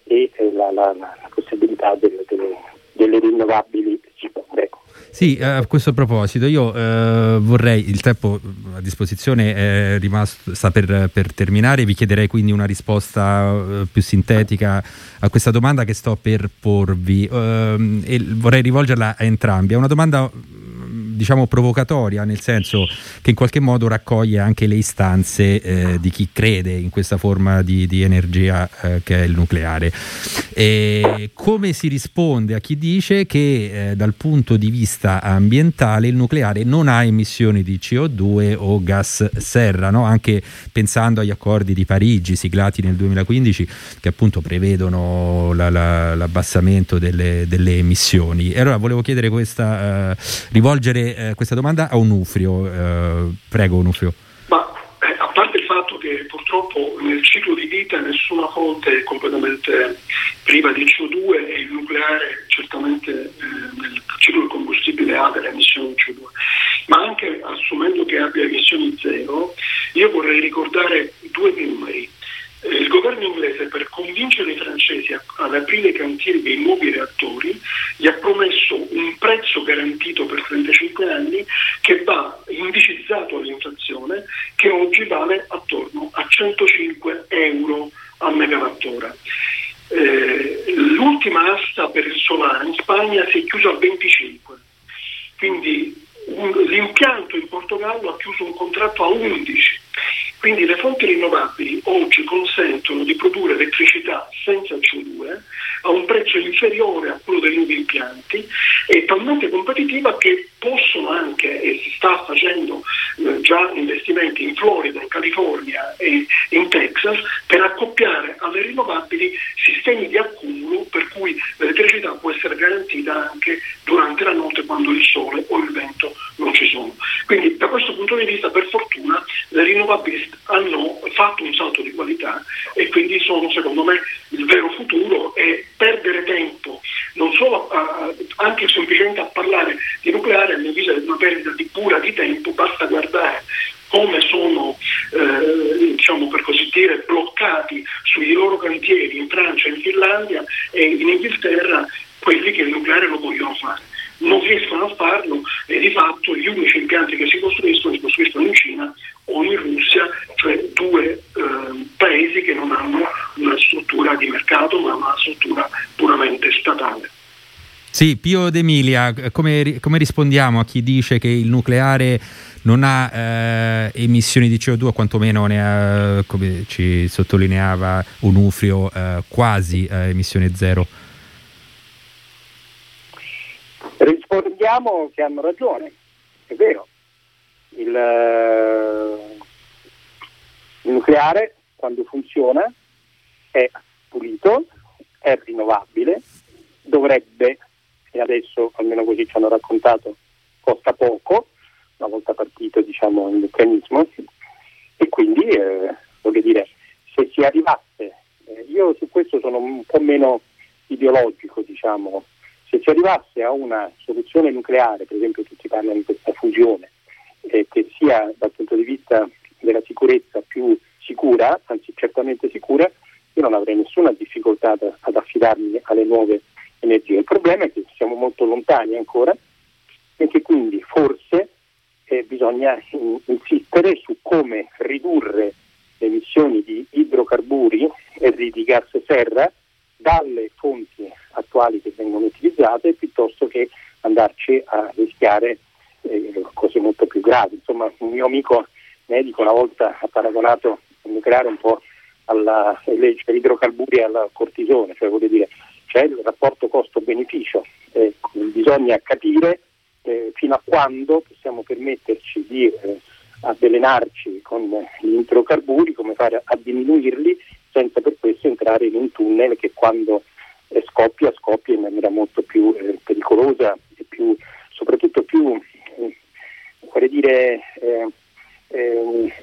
e eh, la, la, la, possibilità delle, delle, delle rinnovabili sicure. Sì, a questo proposito io eh, vorrei, il tempo a disposizione è rimasto, sta per, per, terminare, vi chiederei quindi una risposta eh, più sintetica a questa domanda che sto per porvi eh, e vorrei rivolgerla a entrambi. È una domanda diciamo provocatoria, nel senso che in qualche modo raccoglie anche le istanze eh, di chi crede in questa forma di, di energia eh, che è il nucleare. E come si risponde a chi dice che eh, dal punto di vista ambientale il nucleare non ha emissioni di CO2 o gas serra, no? anche pensando agli accordi di Parigi siglati nel 2015 che appunto prevedono la, la, l'abbassamento delle, delle, emissioni. E allora volevo chiedere questa, eh, eh, questa domanda a Onufrio. Eh, prego Onufrio. Ma eh, a parte il fatto che purtroppo nel ciclo di vita nessuna fonte è completamente priva di CO2 e il nucleare certamente eh, nel ciclo del combustibile ha delle emissioni di CO2, ma anche assumendo che abbia emissioni zero, io vorrei ricordare due numeri. Il governo inglese per convincere i francesi ad aprire i cantieri dei nuovi reattori gli ha promesso un prezzo garantito per 35 anni che va indicizzato all'inflazione che oggi vale attorno a 105 euro a megawattora. Eh, l'ultima asta per il solare in Spagna si è chiusa a 25, quindi un, l'impianto in Portogallo ha chiuso un contratto a 11 quindi le fonti rinnovabili oggi consentono di produrre elettricità senza CO2 a un prezzo inferiore a quello dei nuovi impianti e talmente competitiva che possono anche, e si sta facendo eh, già investimenti in Florida, in California e in Texas, per accoppiare alle rinnovabili sistemi di accumulo per cui l'elettricità può essere garantita anche durante la notte quando il sole o il vento non ci sono. Quindi da questo punto di vista, per fortuna, le rinnovabili hanno fatto un salto di qualità e quindi sono secondo me il vero futuro e perdere tempo non solo a, anche semplicemente a parlare di nucleare a mio avviso è una perdita di pura di tempo, basta guardare come sono eh, diciamo per così dire bloccati sui loro cantieri in Francia, in Finlandia e in Inghilterra quelli che il nucleare lo vogliono fare non riescono a farlo e di fatto gli unici impianti che si costruiscono si costruiscono in Cina o in Russia, cioè due eh, paesi che non hanno una struttura di mercato ma una struttura puramente statale. Sì, Pio D'Emilia, come, come rispondiamo a chi dice che il nucleare non ha eh, emissioni di CO2, quantomeno ne ha, come ci sottolineava Onufrio, eh, quasi eh, emissione zero? Rispondiamo che hanno ragione, è vero. Il, eh, il nucleare, quando funziona, è pulito, è rinnovabile, dovrebbe, e adesso almeno così ci hanno raccontato, costa poco, una volta partito diciamo, il meccanismo, e quindi eh, voglio dire, se si arrivasse, eh, io su questo sono un po' meno ideologico, diciamo, Se si arrivasse a una soluzione nucleare, per esempio tutti parlano di questa fusione, eh, che sia dal punto di vista della sicurezza più sicura, anzi certamente sicura, io non avrei nessuna difficoltà ad, affidarmi alle nuove energie. Il problema è che siamo molto lontani ancora e che quindi forse eh, bisogna in, insistere su come ridurre le emissioni di idrocarburi e di gas serra dalle fonti attuali che vengono utilizzate piuttosto che andarci a rischiare eh, cose molto più gravi. Insomma, un mio amico medico una volta ha paragonato il nucleare un po' alla, legge idrocarburi al cortisone, cioè vuol dire c'è il rapporto costo-beneficio, eh, bisogna capire eh, fino a quando possiamo permetterci di eh, avvelenarci con gli idrocarburi, come fare a diminuirli senza per questo entrare in un tunnel che quando scoppia scoppia in maniera molto più eh, pericolosa e più, soprattutto più eh, vorrei dire eh, eh,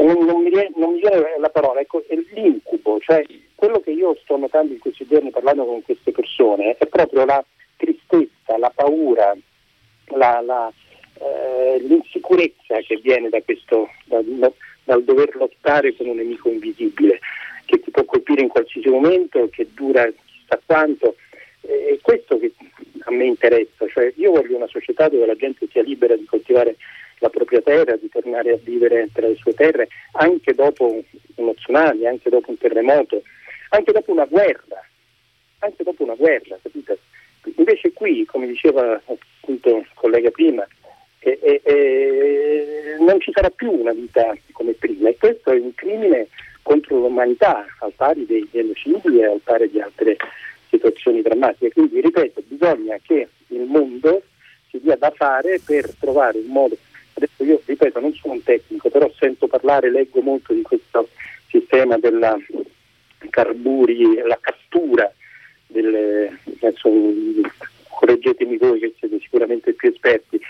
non, non, mi viene, non, mi viene, la parola, ecco, è l'incubo, cioè quello che io sto notando in questi giorni parlando con queste persone è proprio la tristezza, la paura, la, la, eh, l'insicurezza che viene da questo, da, dal dover lottare con un nemico invisibile che ti può colpire in qualsiasi momento, che dura chissà quanto. È questo che a me interessa, cioè io voglio una società dove la gente sia libera di coltivare la propria terra, di tornare a vivere tra le sue terre anche dopo uno tsunami, anche dopo un terremoto, anche dopo una guerra, anche dopo una guerra, capite? Invece qui, come diceva appunto il collega prima, eh, eh, non ci sarà più una vita come prima e questo è un crimine contro l'umanità, al pari dei genocidi e al pari di altre situazioni drammatiche. Quindi, ripeto, bisogna che il mondo si dia da fare per trovare un modo. Adesso io, ripeto, non sono un tecnico, però sento parlare, leggo molto di questo sistema della carburi, la cattura delle, adesso, correggetemi voi che siete sicuramente più esperti,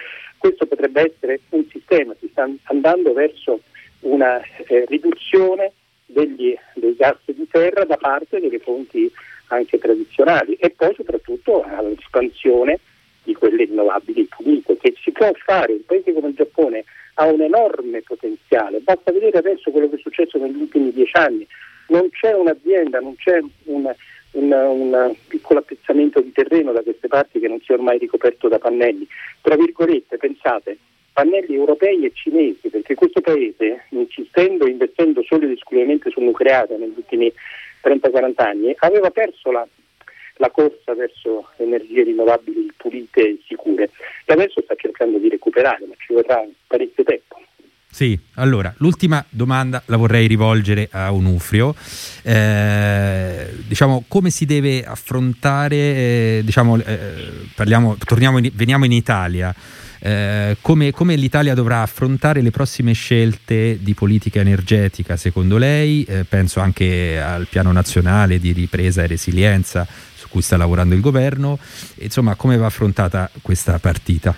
questo potrebbe essere un sistema, si sta andando verso una eh, riduzione degli, dei gas di terra da parte delle fonti anche tradizionali e poi soprattutto all'espansione di quelle rinnovabili pulite che si può fare, un paese come il Giappone ha un enorme potenziale, basta vedere adesso quello che è successo negli ultimi dieci anni, non c'è un'azienda, non c'è un, un, piccolo appezzamento di terreno da queste parti che non sia ormai ricoperto da pannelli. Tra virgolette, pensate, pannelli europei e cinesi, perché questo paese, insistendo, investendo solo ed esclusivamente sul nucleare negli ultimi 30-40 anni, aveva perso la, la corsa verso energie rinnovabili pulite e sicure e adesso sta cercando di recuperare, ma ci vorrà parecchio tempo. Sì, allora l'ultima domanda la vorrei rivolgere a Onufrio. Eh, diciamo come si deve affrontare, eh, diciamo, eh, parliamo, in, veniamo in Italia. Eh, come, come, l'Italia dovrà affrontare le prossime scelte di politica energetica secondo lei? Eh, penso anche al piano nazionale di ripresa e resilienza su cui sta lavorando il governo. Insomma, come va affrontata questa partita?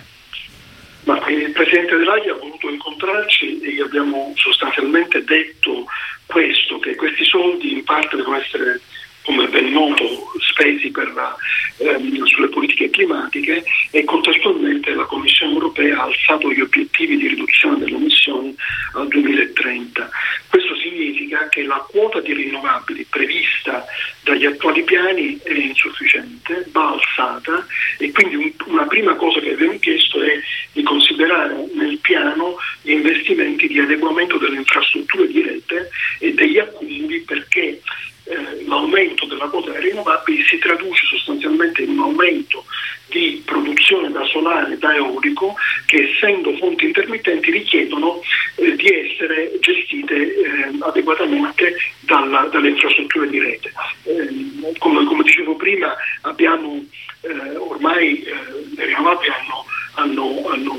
Ma il Presidente Draghi incontrarci e gli abbiamo sostanzialmente detto questo, che questi soldi in parte devono essere come ben noto, spesi la, ehm, sulle politiche climatiche e contestualmente la Commissione europea ha alzato gli obiettivi di riduzione delle emissioni al 2030. Questo significa che la quota di rinnovabili prevista dagli attuali piani è insufficiente, va alzata e quindi un, una prima cosa che abbiamo chiesto è di considerare nel piano gli investimenti di adeguamento delle infrastrutture di rete e degli accumuli perché eh, l'aumento della quota delle rinnovabili si traduce sostanzialmente in un aumento di produzione da solare e da eolico che essendo fonti intermittenti richiedono eh, di essere gestite eh, adeguatamente dalla, dalle infrastrutture di rete. Ehm, come, come, dicevo prima abbiamo eh, ormai eh, le rinnovabili hanno hanno, hanno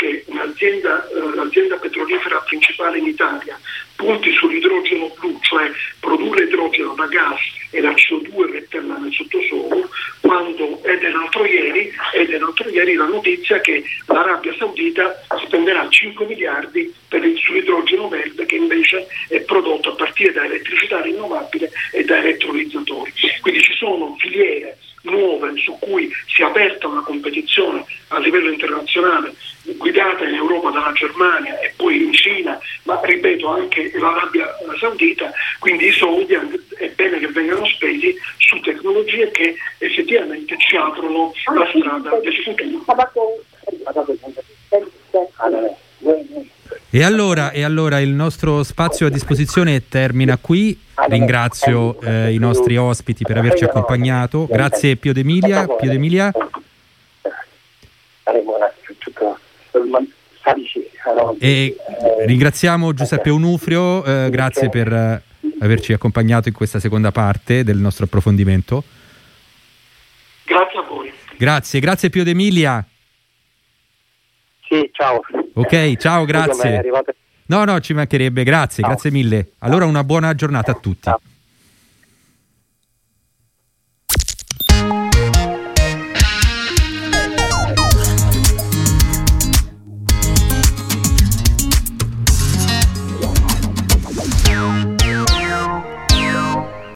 che un'azienda, eh, l'azienda petrolifera principale in Italia punti sull'idrogeno blu, cioè produrre idrogeno da gas e la CO2 metterla nel sottosuolo, quando è dell'altro ieri, è dell'altro ieri la notizia che l'Arabia Saudita spenderà 5 miliardi per il suo idrogeno verde che invece è prodotto a partire da elettricità rinnovabile e da elettrolizzatori. Quindi ci sono filiere nuove su cui si è aperta una competizione a livello internazionale guidata in Europa dalla Germania e poi in Cina, ma ripeto anche l'Arabia Saudita, quindi i soldi è bene che vengano spesi su tecnologie che effettivamente ci aprono la strada del futuro. E allora, e allora, il nostro spazio a disposizione termina qui. Ringrazio eh, i nostri ospiti per averci accompagnato. Grazie Pio D'Emilia. Pio D'Emilia. E ringraziamo Giuseppe Onufrio, eh, grazie per eh, averci accompagnato in questa seconda parte del nostro approfondimento. Grazie a voi. Grazie, grazie Pio D'Emilia. Sì, ciao. Ok, ciao, grazie. No, no, ci mancherebbe, grazie, ciao. grazie mille. Allora una buona giornata a tutti. Ciao.